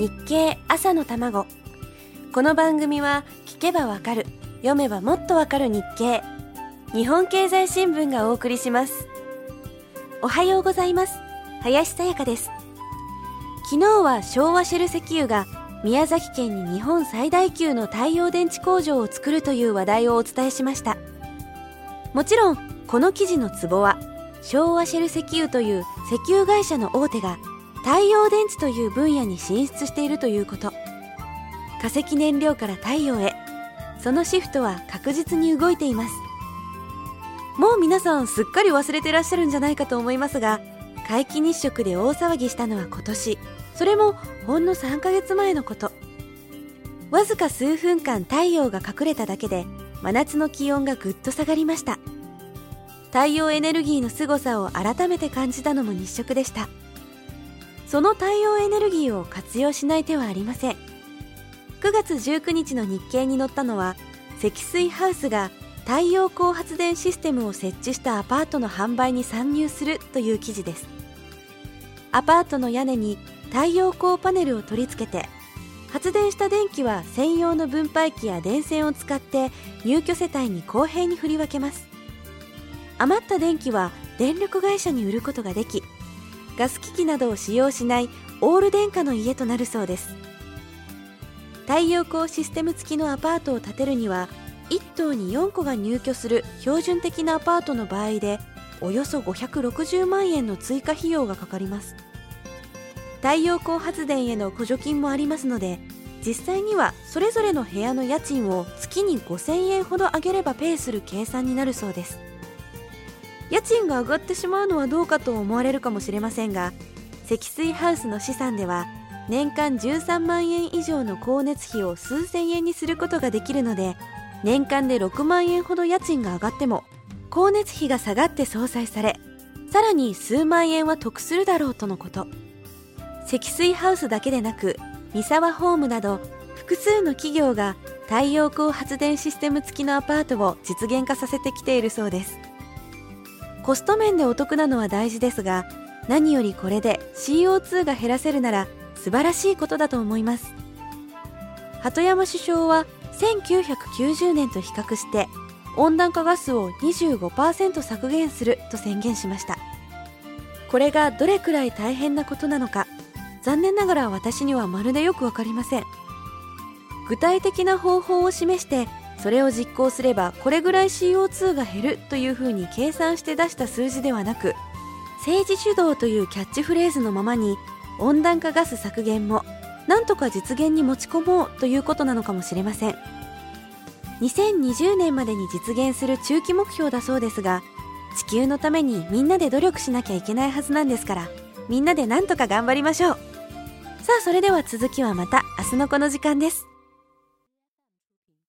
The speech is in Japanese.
日経朝の卵。この番組は聞けばわかる読めばもっとわかる日経。日本経済新聞がお送りします。おはようございます。林さやかです。昨日は昭和シェル石油が宮崎県に日本最大級の太陽電池工場を作るという話題をお伝えしました。もちろんこの記事のツボは昭和シェル石油という石油会社の大手が太陽電池という分野に進出しているということ。化石燃料から太陽へ。そのシフトは確実に動いています。もう皆さんすっかり忘れてらっしゃるんじゃないかと思いますが皆既日食で大騒ぎしたのは今年。それもほんの3ヶ月前のこと。わずか数分間太陽が隠れただけで真夏の気温がぐっと下がりました。太陽エネルギーの凄さを改めて感じたのも日食でした。その太陽エネルギーを活用しない手はありません。9月19日の日経に載ったのは積水ハウスが太陽光発電システムを設置したアパートの販売に参入するという記事です。アパートの屋根に太陽光パネルを取り付けて発電した電気は専用の分配器や電線を使って入居世帯に公平に振り分けます。余った電気は電力会社に売ることができガス機器などを使用しないオール電化の家となるそうです。太陽光システム付きのアパートを建てるには1棟に4戸が入居する標準的なアパートの場合でおよそ560万円の追加費用がかかります。太陽光発電への補助金もありますので実際にはそれぞれの部屋の家賃を月に5000円ほど上げればペイする計算になるそうです。家賃が上がってしまうのはどうかと思われるかもしれませんが積水ハウスの資産では年間13万円以上の光熱費を数千円にすることができるので年間で6万円ほど家賃が上がっても光熱費が下がって相殺されさらに数万円は得するだろうとのこと。積水ハウスだけでなく三沢ホームなど複数の企業が太陽光発電システム付きのアパートを実現化させてきているそうです。コスト面でお得なのは大事ですが何よりこれで CO2 が減らせるなら素晴らしいことだと思います。鳩山首相は1990年と比較して温暖化ガスを25%削減すると宣言しました。これがどれくらい大変なことなのか残念ながら私にはまるでよくわかりません。具体的な方法を示してそれを実行すればこれぐらい CO2 が減るというふうに計算して出した数字ではなく政治主導というキャッチフレーズのままに温暖化ガス削減もなんとか実現に持ち込もうということなのかもしれません。2020年までに実現する中期目標だそうですが地球のためにみんなで努力しなきゃいけないはずなんですからみんなでなんとか頑張りましょう。さあそれでは続きはまた明日のこの時間です。